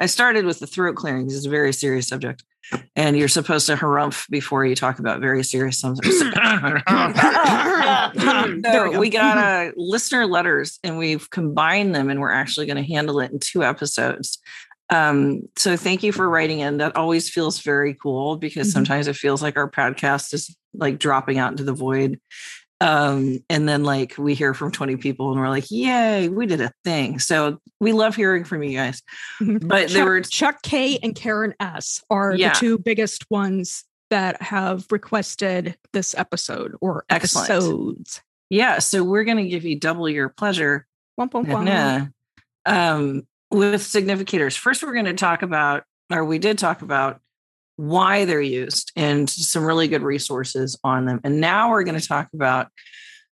I started with the throat clearing. This is a very serious subject. And you're supposed to harumph before you talk about very serious subjects. so we got uh, listener letters and we've combined them and we're actually going to handle it in two episodes. Um, so thank you for writing in. That always feels very cool because Mhm. sometimes it feels like our podcast is like dropping out into the void. Um, and then like we hear from 20 people and we're like, yay, we did a thing. So we love hearing from you guys. But Chuck, there were Chuck K and Karen S are Yeah. the two biggest ones that have requested this episode or Excellent. episodes. yeah, so we're gonna give you double your pleasure. Womp, womp, womp. Um, with significators. First, we're going to talk about, or we did talk about why they're used and some really good resources on them. And now we're going to talk about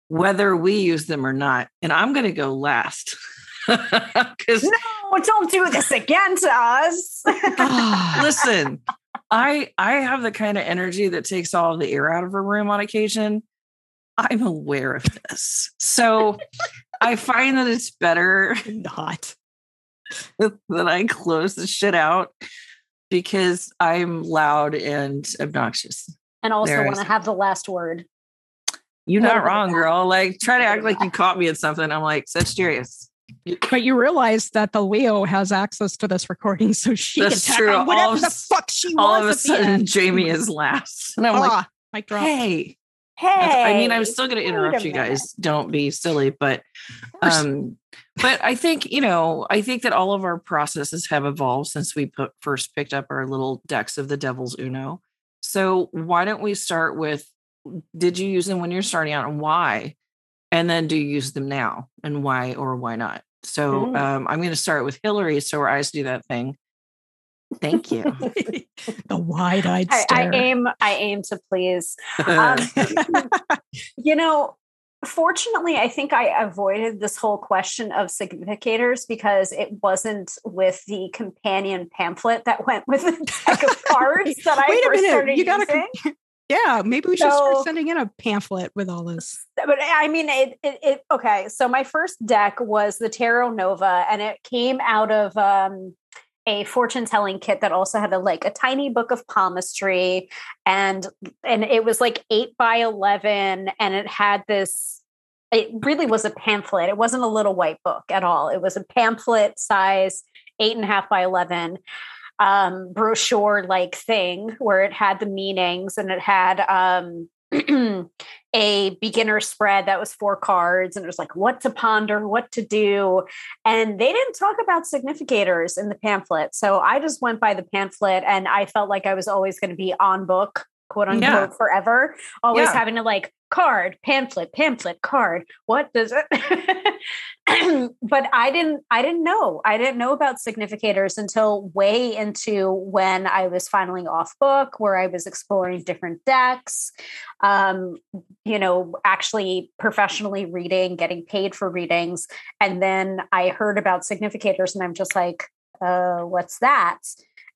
whether we use them or not. And I'm going to go last because no, don't do this again to us. Ah, listen, I I have the kind of energy that takes all the air out of a room on occasion. I'm aware of this. So I find that it's better Not. that I close the shit out because I'm loud and obnoxious. and also want to have the last word. You're not wrong, that. girl. Like try to act like you caught me at something. I'm like, Sagittarius. But you realize that the Leo has access to this recording, so she That's can tack true. on All whatever the fuck she All of a wants. at the sudden. Jaymi is last. And I'm like, Ah, mic drop. hey. Hey, I mean, I'm still going to interrupt you guys. Don't be silly, but um, but I think you know, I think that all of our processes have evolved since we put first picked up our little decks of the Devil's Uno. So why don't we start with did you use them when you're starting out and why? And then do you use them now and why or why not? So Mm. um, I'm going to start with Hillary. So our eyes do that thing. Thank you. the wide-eyed I, I aim. I aim to please. Um, you know, fortunately, I think I avoided this whole question of significators because it wasn't with the companion pamphlet that went with the deck of cards that I Wait a first minute, started you gotta using. com- yeah, maybe we should So- start sending in a pamphlet with all this. but I mean, it, it, it. Okay, so my first deck was the Tarot Nova, and it came out of um, a fortune telling kit that also had a like a tiny book of palmistry, and and it was like eight by eleven, and it had this. It really was a pamphlet. It wasn't a little white book at all. It was a pamphlet size, eight and a half by eleven um brochure like thing where it had the meanings and it had um a beginner spread that was four cards and it was like what to ponder what to do. And they didn't talk about significators in the pamphlet. So i just went by the pamphlet and i felt like i was always going to be on book quote unquote Yeah. forever always Yeah. having to like card pamphlet pamphlet card what does it but i didn't i didn't know i didn't know about significators until way into when i was finally off book where i was exploring different decks um you know actually professionally reading getting paid for readings and then i heard about significators and i'm just like uh what's that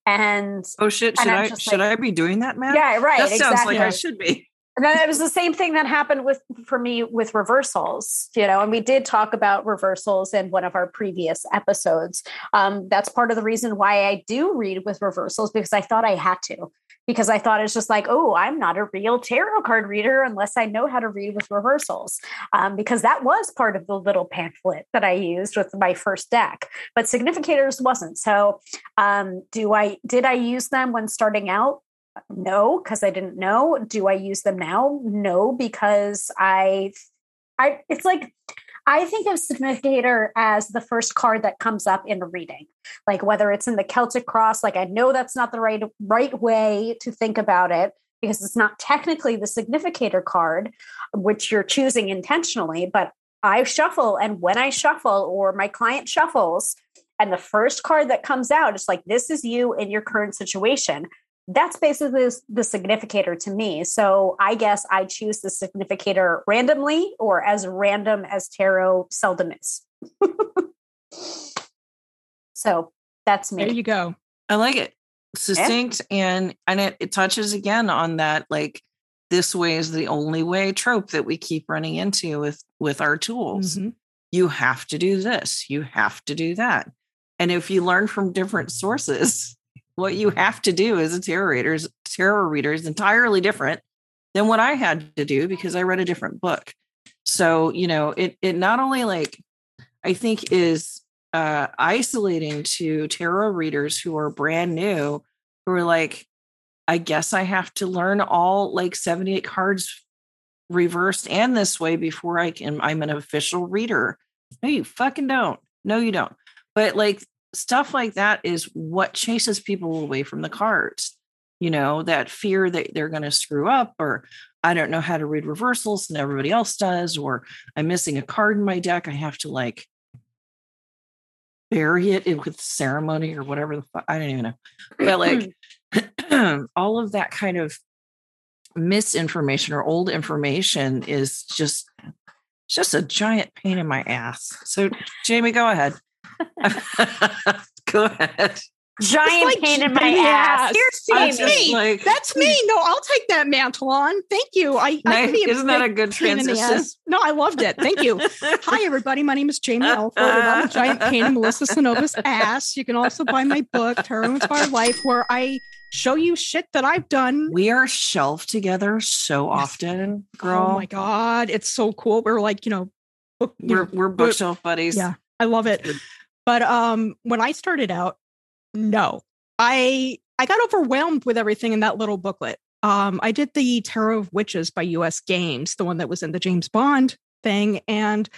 and oh shit! Should I should like- I be doing that, man? yeah right that sounds exactly like I should be. And then it was the same thing that happened with for me with reversals, you know, and we did talk about reversals in one of our previous episodes. Um, that's part of the reason why I do read with reversals because I thought I had to, because I thought it's just like, oh, I'm not a real tarot card reader unless I know how to read with reversals, um, because that was part of the little pamphlet that I used with my first deck, but significators wasn't. So, um, do I did I use them when starting out? No because i didn't know do i use them now? No because i i it's like i think of significator as the first card that comes up in a reading. Like whether it's in the celtic cross like i know that's not the right right way to think about it because it's not technically the significator card which you're choosing intentionally but i shuffle and when i shuffle or my client shuffles and the first card that comes out is like this is you in your current situation that's basically the significator to me so i guess i choose the significator randomly or as random as tarot seldom is so that's me There you go. I like it. Succinct and and it, it touches again on that like this way is the only way trope that we keep running into with with our tools. Mhm. You have to do this, you have to do that. And if you learn from different sources, what you have to do as a tarot reader is tarot reader is entirely different than what I had to do because I read a different book. So, you know, it it not only like I think is uh, isolating to tarot readers who are brand new, who are like, I guess I have to learn all like 78 cards reversed and this way before I can, I'm an official reader. No, you fucking don't. No, you don't. But like stuff like that is what chases people away from the cards. You know, that fear that they're going to screw up, or I don't know how to read reversals and everybody else does, or I'm missing a card in my deck. I have to like bury it with ceremony or whatever the fuck. I don't even know. But like all of that kind of misinformation or old information is just it's just a giant pain in my ass. So Jaymi, go ahead. go ahead. giant like pain in my Jaymi ass ass. here's That's me. like That's me. No, I'll take that mantle on. Thank you. I, I Nice. can be Isn't that a good pain in the transition? ass. No, I loved it. Thank you. Hi, everybody. My name is Jaymi Elford, and I'm a giant pain in Melissa Cynova's ass. You can also buy my book, Tarot Inspired Life, where I show you shit that I've done. we are shelved together so Yes. often, girl. Oh my god, it's so cool. We're like, you know, book, we're know, we're bookshelf buddies. yeah, I love it. But um, when I started out, no, I I got overwhelmed with everything in that little booklet. Um, I did the Tarot of Witches by U.S. Games, the one that was in the James Bond thing. And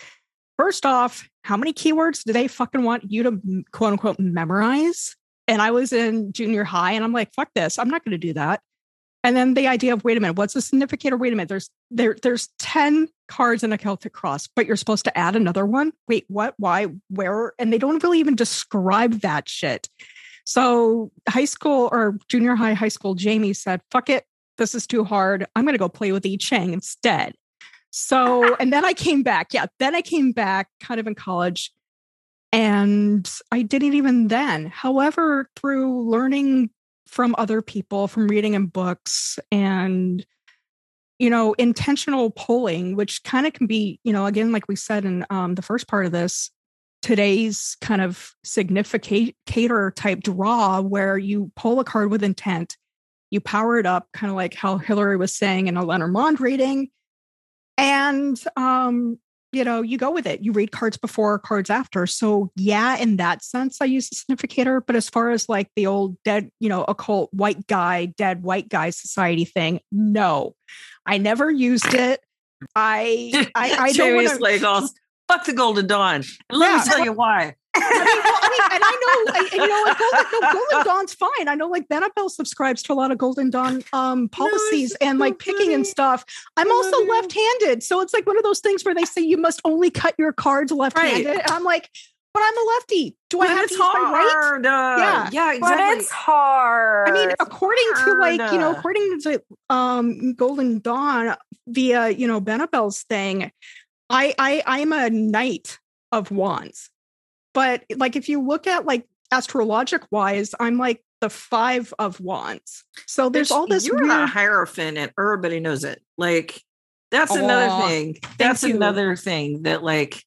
first off, how many keywords do they fucking want you to quote unquote memorize? And I was in junior high, and I'm like, fuck this, I'm not going to do that. And then the idea of wait a minute, what's the significator? Wait a minute, there's there there's ten cards in a Celtic cross, but you're supposed to add another one. Wait, what? Why? Where? And they don't really even describe that shit. So high school or junior high, high school, Jaymi said, "Fuck it, this is too hard. I'm going to go play with I Ching instead." So, and then I came back. Yeah, then I came back, kind of in college, and I didn't even then. However, through learning from other people, from reading in books and you know, intentional polling, which kind of can be, you know, again, like we said in um, the first part of this, today's kind of significator type draw where you pull a card with intent, you power it up, kind of like how Hillary was saying in a Lenormand reading, and um, you know, you go with it. You read cards before, cards after. So yeah, in that sense, I use the significator. But as far as like the old dead, you know, occult white guy, dead white guy society thing, no, I never used it. I I, I don't Jamie's want to. like, oh, fuck the Golden Dawn. And Let Yeah. me tell you why. I mean, well, I mean, and I know, I, you know, like Golden, no, Golden Dawn's fine. I know, like Benebell subscribes to a lot of Golden Dawn um, policies it's and so like picking and stuff. I'm also Funny. left-handed, so it's like one of those things where they say you must only cut your cards left-handed. Right. And I'm like, but I'm a lefty. Do I have to use my right? hard. uh, Yeah. yeah, but it's hard I mean, according to like you know, according to um, Golden Dawn via you know Benebell's thing, I I I'm a knight of wands, but like if you look at like astrologic wise, I'm like the five of wands. So there's all this You're weird. a hierophant, and everybody knows it. Like that's Aw, another thing. That's you. another thing that like.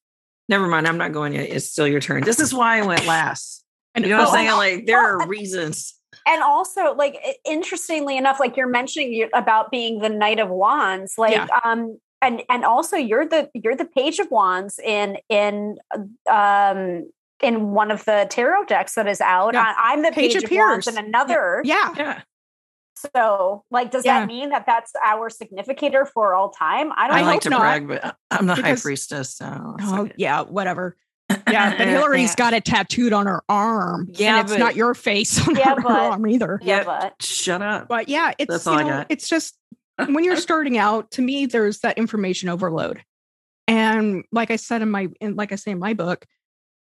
Never mind. I'm not going yet. It's still your turn. This is why I went last. and You know what I'm saying? Like there are reasons. and also like interestingly enough like you're mentioning about being the knight of wands like Yeah. um and and also you're the you're the page of wands in in um in one of the tarot decks that is out Yeah. I, i'm the Page page, of of wands Peers. in another yeah, Yeah. so like does Yeah. that mean that that's our significator for all time i don't I, know like hope to not, brag, but I'm the high priestess. So oh okay. yeah, whatever. Yeah, but Hillary's got it tattooed on her arm. Yeah, and it's but- not your face on Yeah, her but- arm either. yeah Yep. but Shut up. But yeah, it's That's you all I got. it's just when you're starting out, to me, there's that information overload. And like I said in my in, like I say in my book,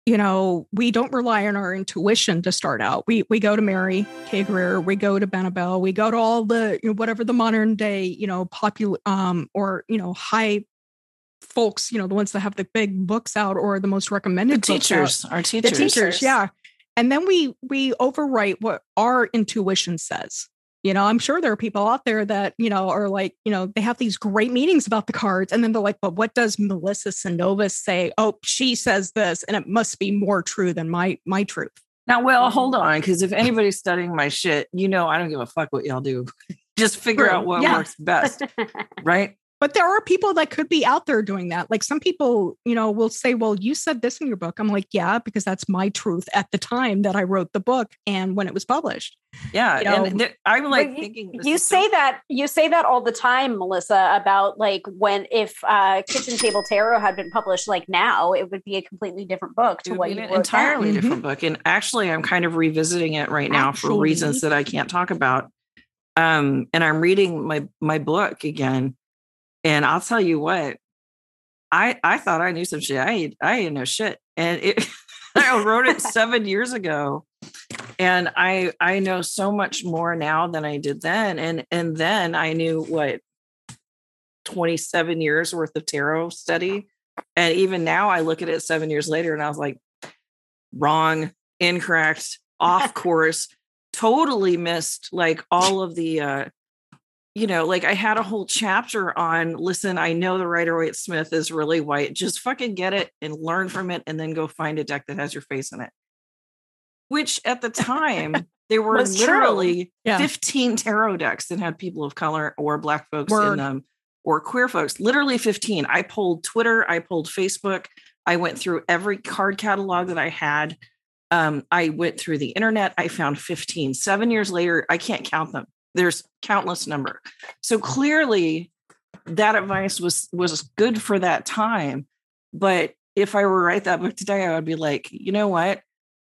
you know, we don't rely on our intuition to start out. We we go to Mary K. Greer, we go to Benebell, we go to all the you know, whatever the modern day, you know, popular um or you know, high folks, you know, the ones that have the big books out or the most recommended the teachers, out. our teachers. The teachers, yeah. And then we we overwrite what our intuition says. You know, I'm sure there are people out there that, you know, are like, you know, they have these great meetings about the cards. And then they're like, but what does Melissa Synovus say? Oh, she says this, and it must be more true than my my truth. Now, well, um, hold on, because if anybody's studying my shit, you know I don't give a fuck what y'all do. Just figure out what Yeah. works best, right? But there are people that could be out there doing that. Like some people, you know, will say, well, you said this in your book. I'm like, yeah, because that's my truth at the time that I wrote the book and when it was published. Yeah, You know, and th- I'm like But you- thinking you is so- say that you say that all the time melissa about like when if uh kitchen table tarot had been published like now it would be a completely different book It to would what be you an wrote entirely then. different book. And actually, I'm kind of revisiting it right now for reasons that I can't talk about. Um, and I'm reading my my book again, and I'll tell you what, I I thought I knew some shit. I ain't- I didn't know shit, and it I wrote it seven years ago, and I I know so much more now than I did then. And and then I knew what 27 years worth of tarot study. And even now I look at it seven years later and I was like, wrong, incorrect, off course, totally missed like all of the uh you know, like I had a whole chapter on listen, I know the Rider Waite Smith is really white. Just fucking get it and learn from it and then go find a deck that has your face in it. Which at the time there were literally Yeah. 15 tarot decks that had people of color or black folks in them or queer folks. Literally 15. I pulled Twitter, I pulled Facebook, I went through every card catalog that I had. Um, I went through the internet, I found 15. Seven years later, I can't count them. There's countless number. So clearly that advice was was good for that time. But if I were to write that book today, I would be like, you know what?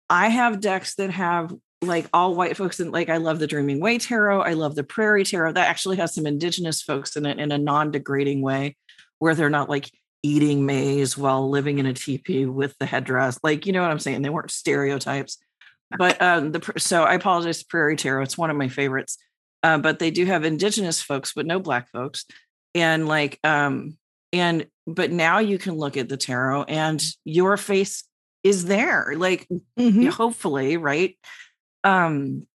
I have decks that have like all white folks and like I love the Dreaming Way Tarot. I love the Prairie Tarot. That actually has some indigenous folks in it in a non-degrading way, where they're not like eating maize while living in a teepee with the headdress. Like, you know what I'm saying? They weren't stereotypes. But um the so I apologize, Prairie Tarot. It's one of my favorites. Uh, but they do have indigenous folks, but no black folks. And like um and but now you can look at the tarot and your face is there. Like Mhm. hopefully right um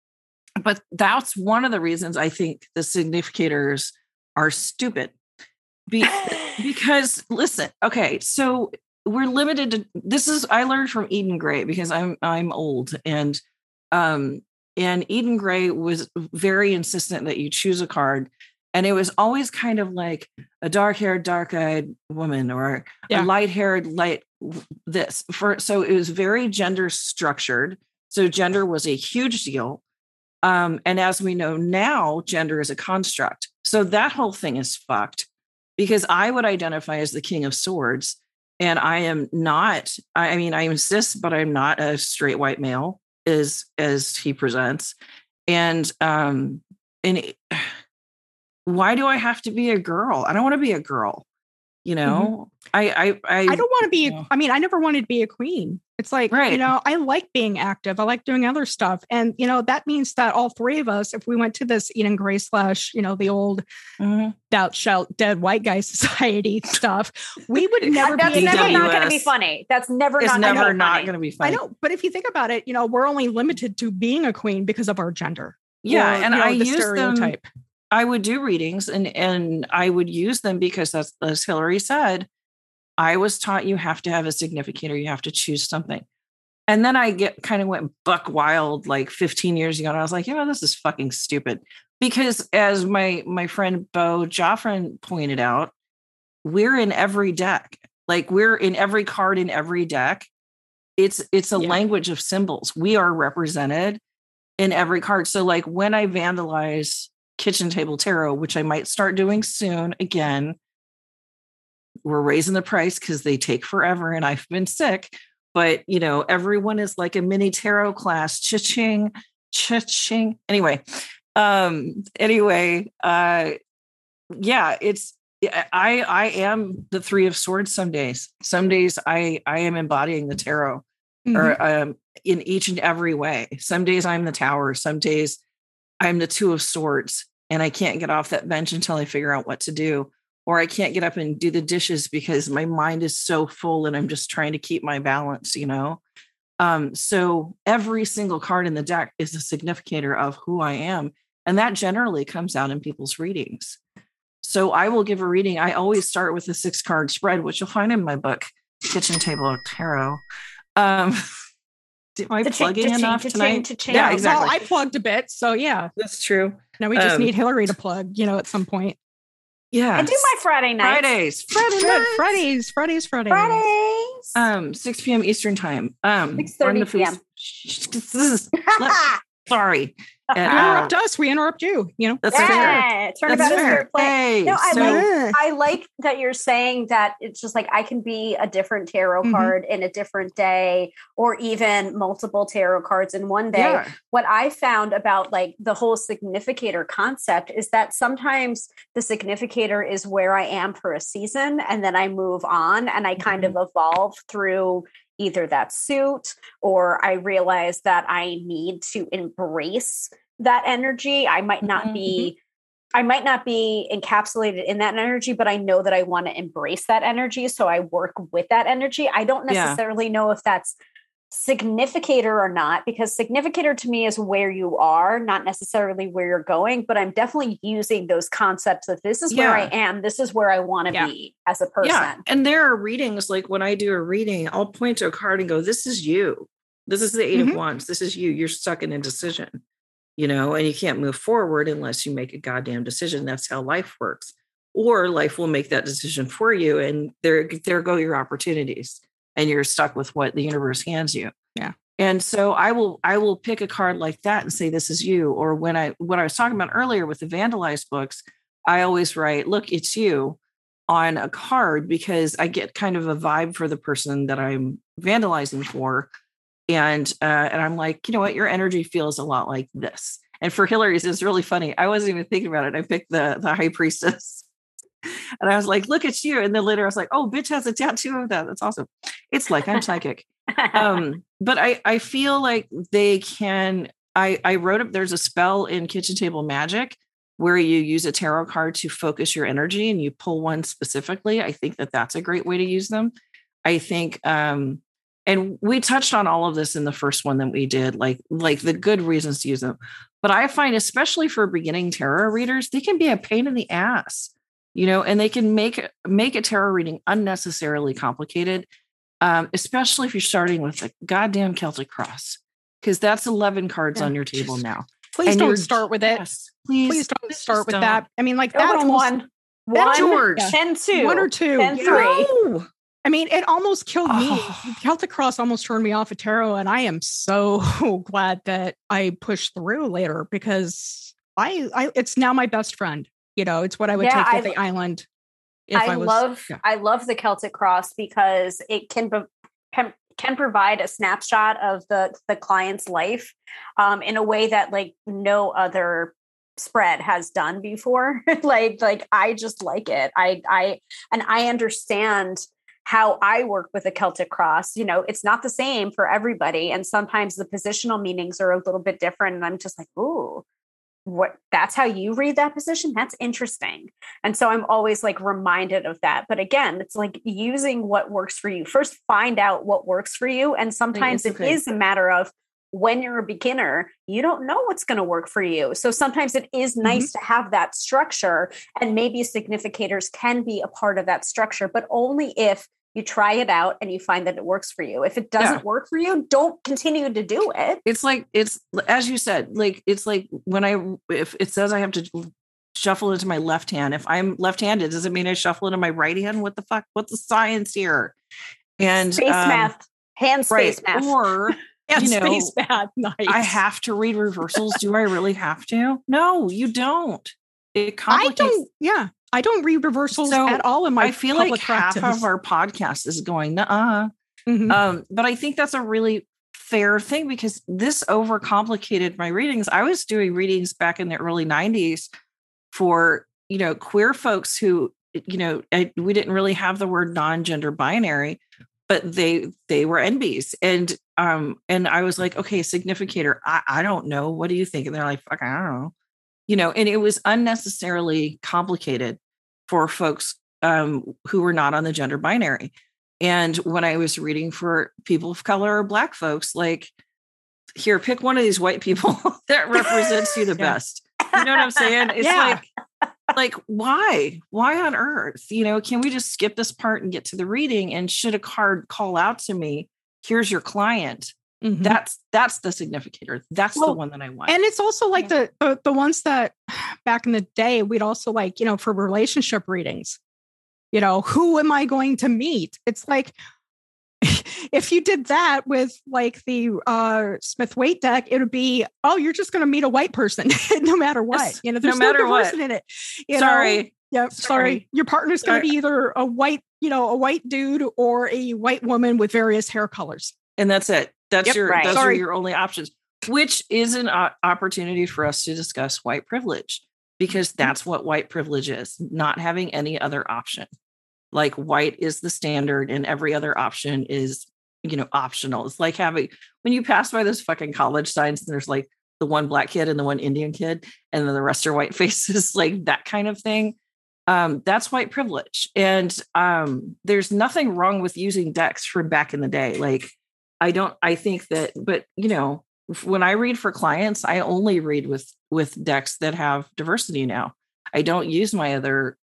but that's one of the reasons i think the significators are stupid Be- because listen okay so we're limited to this is i learned from eden gray because i'm i'm old and um and eden gray was very insistent that you choose a card and it was always kind of like a dark haired dark eyed woman or Yeah. a light haired light this for so it was very gender structured so gender was a huge deal um and as we know now gender is a construct so that whole thing is fucked because i would identify as the king of swords and i am not i mean i am cis but i'm not a straight white male as as he presents and um and it- why do i have to be a girl i don't want to be a girl you know I, I i I don't want to be. I mean, I never wanted to be a queen. It's like you know, I like being active. I like doing other stuff, and you know that means that all three of us, if we went to this Eden Gray slash, you know, the old Mhm. Doubt Shout Dead White Guy Society stuff, we would never that's be. never not going to be funny that's never it's not gonna never be not going to be funny. I know, but if you think about it, you know, we're only limited to being a queen because of our gender. yeah or, and you know, i the use them stereotype. I would do readings and and I would use them because that's as Hillary said, I was taught you have to have a significator, you have to choose something. And then I get kind of went buck wild like 15 years ago. And I was like, you know, this is fucking stupid. Because as my my friend Bo Joffrin pointed out, we're in every deck. Like we're in every card in every deck. It's it's a Yeah. language of symbols. We are represented in every card. So like when I vandalize kitchen table tarot, which I might start doing soon again. We're raising the price because they take forever and I've been sick. But you know, everyone is like a mini tarot class. Cha-ching, cha-ching. Anyway, um, anyway, uh yeah, it's I I am the three of swords some days. Some days I I am embodying the tarot. mm-hmm. or um, in each and every way. Some days I'm the tower, some days I'm the two of swords, and I can't get off that bench until I figure out what to do. Or I can't get up and do the dishes because my mind is so full and I'm just trying to keep my balance, you know? Um, so every single card in the deck is a significator of who I am. And that generally comes out in people's readings. So I will give a reading. I always start with a six card spread, which you'll find in my book, Kitchen Table Tarot. Um, Am I plugging enough tonight? To yeah, exactly. Well, I plugged a bit, so yeah, that's true. Now we just um, need Hillary to plug, you know, at some point. Yeah, I do my Friday nights. Fridays, Friday nights. Fridays, Fridays, Fridays, Fridays. Um, six p.m. Eastern time. Um, six thirty p.m. Sorry, you interrupt us, we interrupt you. You know, that's yeah, fair. Turn fair. play. Hey, no, I so, like I like that you're saying that it's just like I can be a different tarot mm-hmm. card in a different day, or even multiple tarot cards in one day. Yeah. What I found about like the whole significator concept is that sometimes the significator is where I am for a season, and then I move on, and I kind mm-hmm. of evolve through either that suit or I realize that I need to embrace that energy. I might not mm-hmm. be I might not be encapsulated in that energy, but I know that I want to embrace that energy. So I work with that energy. I don't necessarily yeah. know if that's significator or not because significator to me is where you are not necessarily where you're going but i'm definitely using those concepts that this is yeah. where i am this is where i want to yeah. be as a person. yeah and there are readings like when i do a reading i'll point to a card and go this is you. This is the 8 mm-hmm. of wands. This is you. You're stuck in a decision you know and you can't move forward unless you make a goddamn decision. That's how life works. Or life will make that decision for you and there there go your opportunities and you're stuck with what the universe hands you. Yeah. And so I will I will pick a card like that and say this is you or when I what I was talking about earlier with the vandalized books I always write look it's you on a card because I get kind of a vibe for the person that I'm vandalizing for. And uh and I'm like you know what? Your energy feels a lot like this. And for Hillary's it's really funny. I wasn't even thinking about it. I picked the the high priestess and I was like, look at you. And then later I was like, oh, bitch has a tattoo of that. That's awesome. It's like I'm psychic. um, but I, I feel like they can, I, I wrote up, there's a spell in kitchen table magic where you use a tarot card to focus your energy and you pull one specifically. I think that that's a great way to use them. I think, um, and we touched on all of this in the first one that we did, like like the good reasons to use them. But I find, especially for beginning tarot readers, they can be a pain in the ass you know and they can make make a tarot reading unnecessarily complicated um, especially if you're starting with a goddamn celtic cross because that's 11 cards yeah, on your table now please and don't start with it yes, please, please don't start with don't. that i mean like that almost one one George. ten two one or two ten three no. I mean, it almost killed me. Oh. Celtic Cross almost turned me off of tarot, and I am so glad that I pushed through later because I, I it's now my best friend you know it's what i would yeah, take to the island I, I was, love yeah. i love the celtic cross because it can can, can provide a snapshot of the the client's life um, in a way that like no other spread has done before like like i just like it i i and i understand how I work with a Celtic cross, you know, it's not the same for everybody. And sometimes the positional meanings are a little bit different. And I'm just like, ooh, what that's how you read that position? That's interesting. And so i'm always like reminded of that. But again it's like using what works for you. First find out what works for you. And sometimes it is a matter of when you're a beginner you don't know what's going to work for you. So sometimes it is nice mm-hmm. to have that structure and maybe significators can be a part of that structure but only if you try it out and you find that it works for you. If it doesn't yeah. work for you, don't continue to do it. It's like it's as you said, like it's like when I if it says I have to shuffle into my left hand. If I'm left-handed, does it mean I shuffle into my right hand? What the fuck? What's the science here? And space um, math, hand space right. math, or you know, space math. Nice. I have to read reversals. Do I really have to? No, you don't. It complicates. I don't. Yeah, I don't read reversals so at all in my. I feel like practice. half of our podcast is going, uh. Mm-hmm. Um, but I think that's a really fair thing because this overcomplicated my readings. I was doing readings back in the early '90s for you know queer folks who you know we didn't really have the word non-gender binary but they they were NBs. And um, and I was like, okay, significator, I, I don't know. What do you think? And they're like, fuck, I don't know. You know, and it was unnecessarily complicated for folks um, who were not on the gender binary. And when I was reading for people of color or black folks, like, here, pick one of these white people that represents you the best. You know what I'm saying? It's yeah. like, like, why? Why on earth? You know, can we just skip this part and get to the reading? And should a card call out to me, here's your client. Mm-hmm. That's that's the significator. That's well, the one that I want. And it's also like yeah. the, the the ones that back in the day we'd also like, you know, for relationship readings. You know, who am I going to meet? It's like if you did that with like the uh, Smith Waite deck, it would be, oh, you're just going to meet a white person no matter what. Yes, you know, there's no, no diversity what. in it. You sorry. Know? Yeah, sorry. sorry. Your partner's going to be either a white, you know, a white dude or a white woman with various hair colors. And that's it. That's yep, your right. those sorry. are your only options, which is an uh, opportunity for us to discuss white privilege because mm-hmm. that's what white privilege is, not having any other option like white is the standard and every other option is you know optional it's like having when you pass by those fucking college signs and there's like the one black kid and the one indian kid and then the rest are white faces like that kind of thing um, that's white privilege and um, there's nothing wrong with using decks from back in the day like i don't i think that but you know when i read for clients i only read with with decks that have diversity now i don't use my other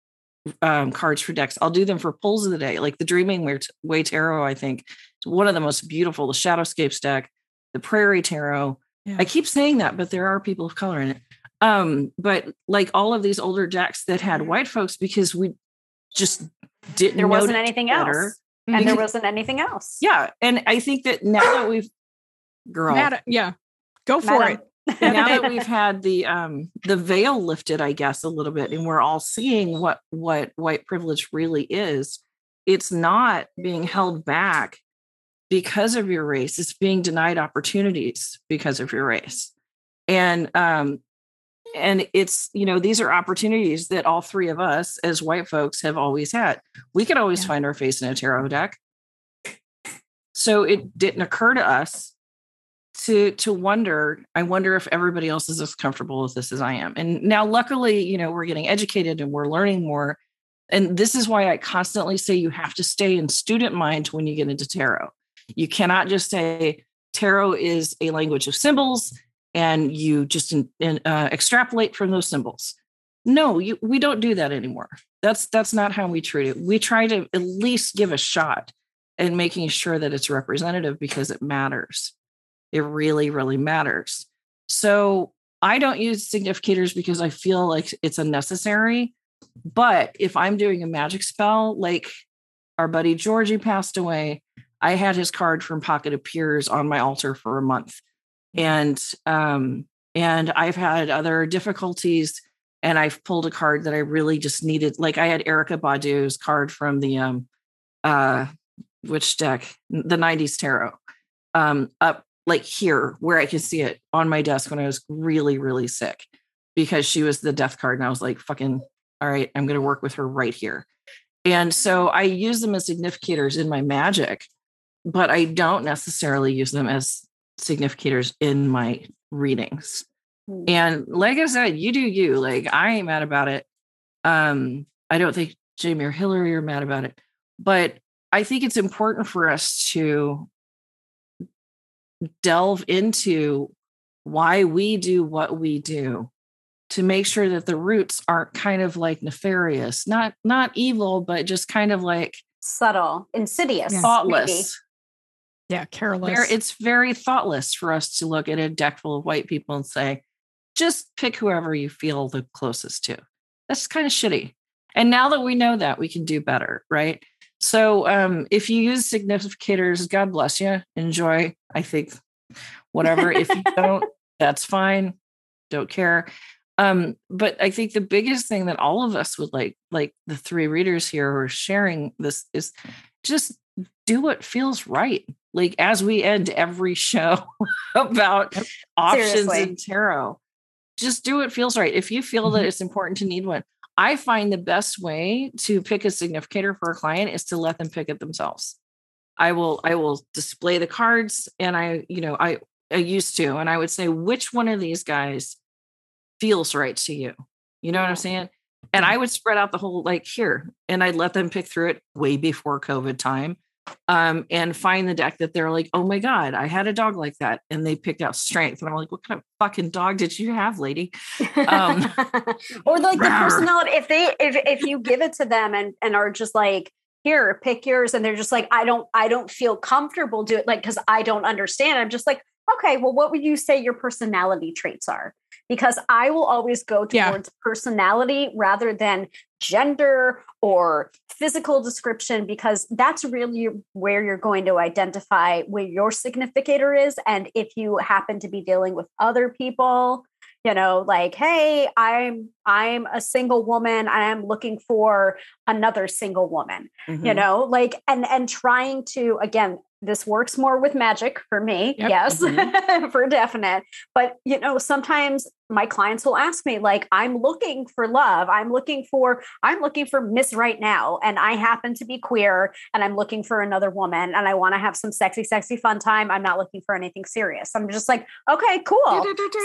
um, cards for decks. I'll do them for pulls of the day, like the Dreaming Way Tarot. I think is one of the most beautiful. The Shadowscapes deck, the Prairie Tarot. Yeah. I keep saying that, but there are people of color in it. Um, but like all of these older decks that had white folks, because we just didn't. There wasn't anything else, and there wasn't anything else. Yeah, and I think that now that we've, girl, Madam, yeah, go for Madam. it now that we've had the um the veil lifted i guess a little bit and we're all seeing what what white privilege really is it's not being held back because of your race it's being denied opportunities because of your race and um and it's you know these are opportunities that all three of us as white folks have always had. We could always yeah. find our face in a tarot deck. So it didn't occur to us to to wonder i wonder if everybody else is as comfortable with this as i am. And now luckily you know we're getting educated and we're learning more. And this is why i constantly say you have to stay in student mind when you get into tarot. You cannot just say tarot is a language of symbols and you just in, in, uh, extrapolate from those symbols no you, we don't do that anymore that's that's not how we treat it we try to at least give a shot and making sure that it's representative because it matters it really, really matters. So I don't use significators because I feel like it's unnecessary. But if I'm doing a magic spell, like our buddy Georgie passed away, I had his card from Pocket of Peers on my altar for a month. And um, and I've had other difficulties and I've pulled a card that I really just needed. Like I had Erykah Badu's card from the um uh which deck? The 90s tarot um up like here where I could see it on my desk when I was really, really sick because she was the death card. And I was like, fucking, all right, I'm going to work with her right here. And so I use them as significators in my magic, but I don't necessarily use them as significators in my readings. Hmm. And like I said, you do you. Like I ain't mad about it. Um, I don't think Jaymi or Hillary are mad about it, but I think it's important for us to delve into why we do what we do to make sure that the roots aren't kind of like nefarious not not evil but just kind of like subtle insidious thoughtless. Yeah careless it's very thoughtless for us to look at a deck full of white people and say just pick whoever you feel the closest to that's kind of shitty and now that we know that we can do better right so um, if you use significators, God bless you. Enjoy. I think whatever. if you don't, that's fine. Don't care. Um, but I think the biggest thing that all of us would like, like the three readers here who are sharing this, is just do what feels right. Like as we end every show about options in tarot, just do what feels right. If you feel mm-hmm. that it's important to need one, I find the best way to pick a significator for a client is to let them pick it themselves. I will I will display the cards and I, you know, I I used to, and I would say, which one of these guys feels right to you? You know what I'm saying? And I would spread out the whole like here, and I'd let them pick through it way before COVID time. Um, and find the deck that they're like, oh my God, I had a dog like that. And they picked out strength. And I'm like, what kind of fucking dog did you have, lady? Um, or like the personality, if they if if you give it to them and and are just like, here, pick yours, and they're just like, I don't, I don't feel comfortable do it, like, because I don't understand. I'm just like, okay, well, what would you say your personality traits are? Because I will always go Yeah. towards personality rather than gender or physical description, because that's really where you're going to identify where your significator is. And if you happen to be dealing with other people, you know, like, hey, I'm I'm a single woman, I am looking for another single woman you mhm. know like and and trying to again this works more with magic for me Yep. yes Mhm. for definite but you know sometimes my clients will ask me like i'm looking for love. I'm looking for i'm looking for miss right now and i happen to be queer and i'm looking for another woman and i want to have some sexy sexy fun time. I'm not looking for anything serious. I'm just like okay cool.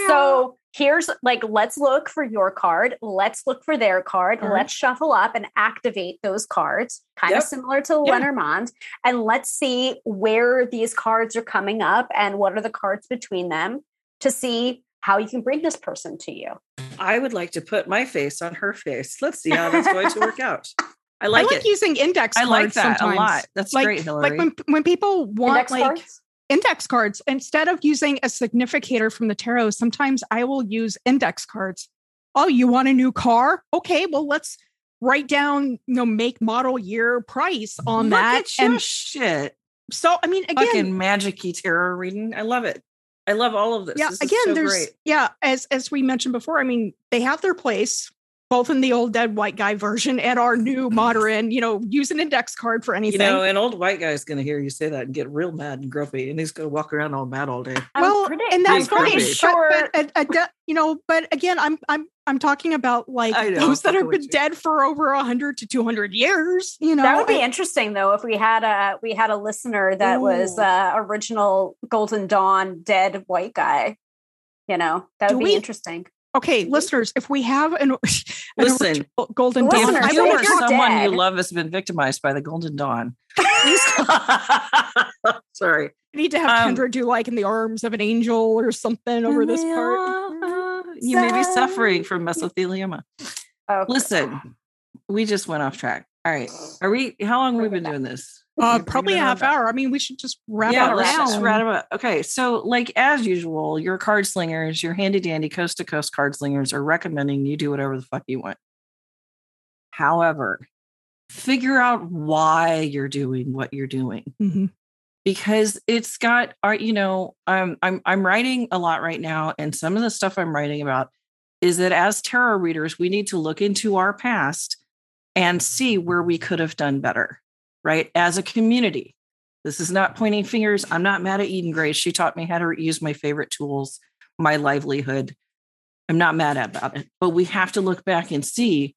So here's like let's look for your card. Let's look for their card. Card. let's shuffle up and activate those cards kind Yep. of similar to Yeah. lenormand and let's see where these cards are coming up and what are the cards between them to see how you can bring this person to you I would like to put my face on her face. Let's see how that's going to work out. I I like, like it. using index I cards like that sometimes. a lot. That's like, great, Hillary. Like when when people want index like cards index cards instead of using a significator from the tarot sometimes i will use index cards oh you want a new car okay well let's write down you know make model year price on Look that at your and shit. so i mean again Fucking magic-y tarot reading. I love it. I love all of this. yeah This is again so there's great. yeah as as we mentioned before i mean they have their place both in the old dead white guy version and our new modern you know use an index card for anything. You know, an old white guy's going to hear you say that and get real mad and grumpy, and he's going to walk around all mad all day. I'm well pretty- and that's I'm fine pretty but- sure but, a- a de- you know but again i'm i'm i'm talking about like know, those that fucking have been you. dead for over 100 to 200 years you know that would be I- interesting though if we had a we had a listener that was Ooh. uh original golden dawn dead white guy you know that Do would be we- interesting okay listeners if we have an, an Listen, original golden Listen, dawn if I you or if you're someone you love has been victimized by the Golden Dawn, please. Sorry. I need to have Um, Kendra do like in the arms of an angel or something over this part. You may be suffering from mesothelioma. okay. Listen, we just went off track. All right. Are we, how long have we been doing this? Uh, probably a half hour. I mean, we should just wrap yeah, it let's just wrap up. Okay, so like as usual, your card slingers, your handy dandy coast to coast card slingers are recommending you do whatever the fuck you want. However, figure out why you're doing what you're doing Mhm. because it's got our you know I'm I'm I'm writing a lot right now and some of the stuff I'm writing about is that as tarot readers we need to look into our past and see where we could have done better right as a community. This is not pointing fingers. I'm not mad at Eden Gray. She taught me how to use my favorite tools my livelihood. I'm not mad about it. But we have to look back and see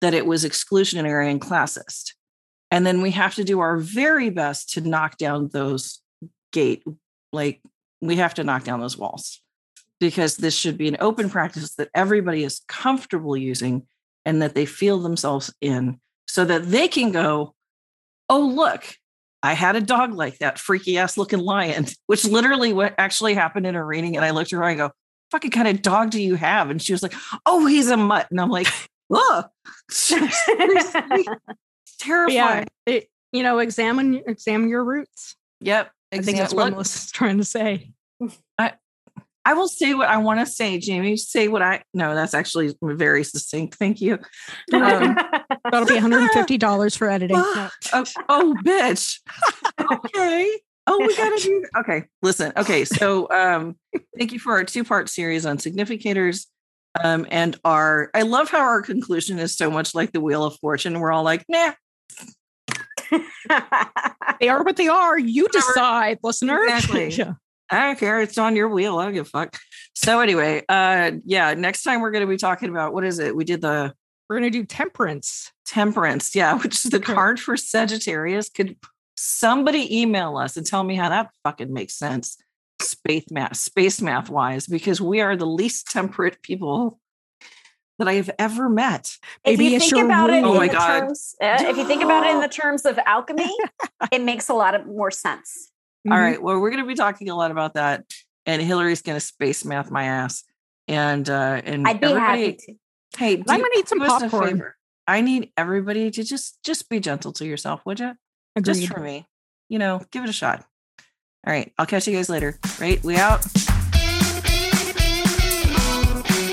that it was exclusionary and classist. And then we have to do our very best to knock down those gate like we have to knock down those walls. Because this should be an open practice that everybody is comfortable using and that they feel themselves in so that they can go oh look i had a dog like that freaky ass looking lion which literally what actually happened in a reading and i looked at her and I go fucking kind of dog do you have and she was like oh he's a mutt and i'm like oh terrifying yeah, it, you know, examine examine your roots. Yep. I think that's what Melissa's trying to say. I will say what I want to say, Jaymi. Say what I no, that's actually very succinct. Thank you. Um, That'll be $150 for editing. Oh, oh, bitch. okay. Oh, we gotta do okay. Listen, okay. So um thank you for our two-part series on significators. Um, and our I love how our conclusion is so much like the Wheel of Fortune. We're all like, nah, They are what they are. You decide, listener. Exactly. Yeah. I don't care. It's on your wheel. I don't give a fuck. So anyway, uh yeah, next time we're gonna be talking about what is it? We did the We're going to do temperance. temperance, yeah, which is the Okay. card for Sagittarius. Could Somebody email us and tell me how that fucking makes sense, space math, space math wise, because we are the least temperate people that I have ever met. If Maybe you think about it in Oh my the God. terms, uh, if you think about it in the terms of alchemy, it makes a lot of more sense. All Mhm. right. Well, we're going to be talking a lot about that, and Hillary's going to space math my ass. And uh, and I'd be happy to. hey, I'm gonna eat some do us a popcorn. favor. I need everybody to just just be gentle to yourself, would you? Just for me, you know, give it a shot. All right, I'll catch you guys later. Right, we out.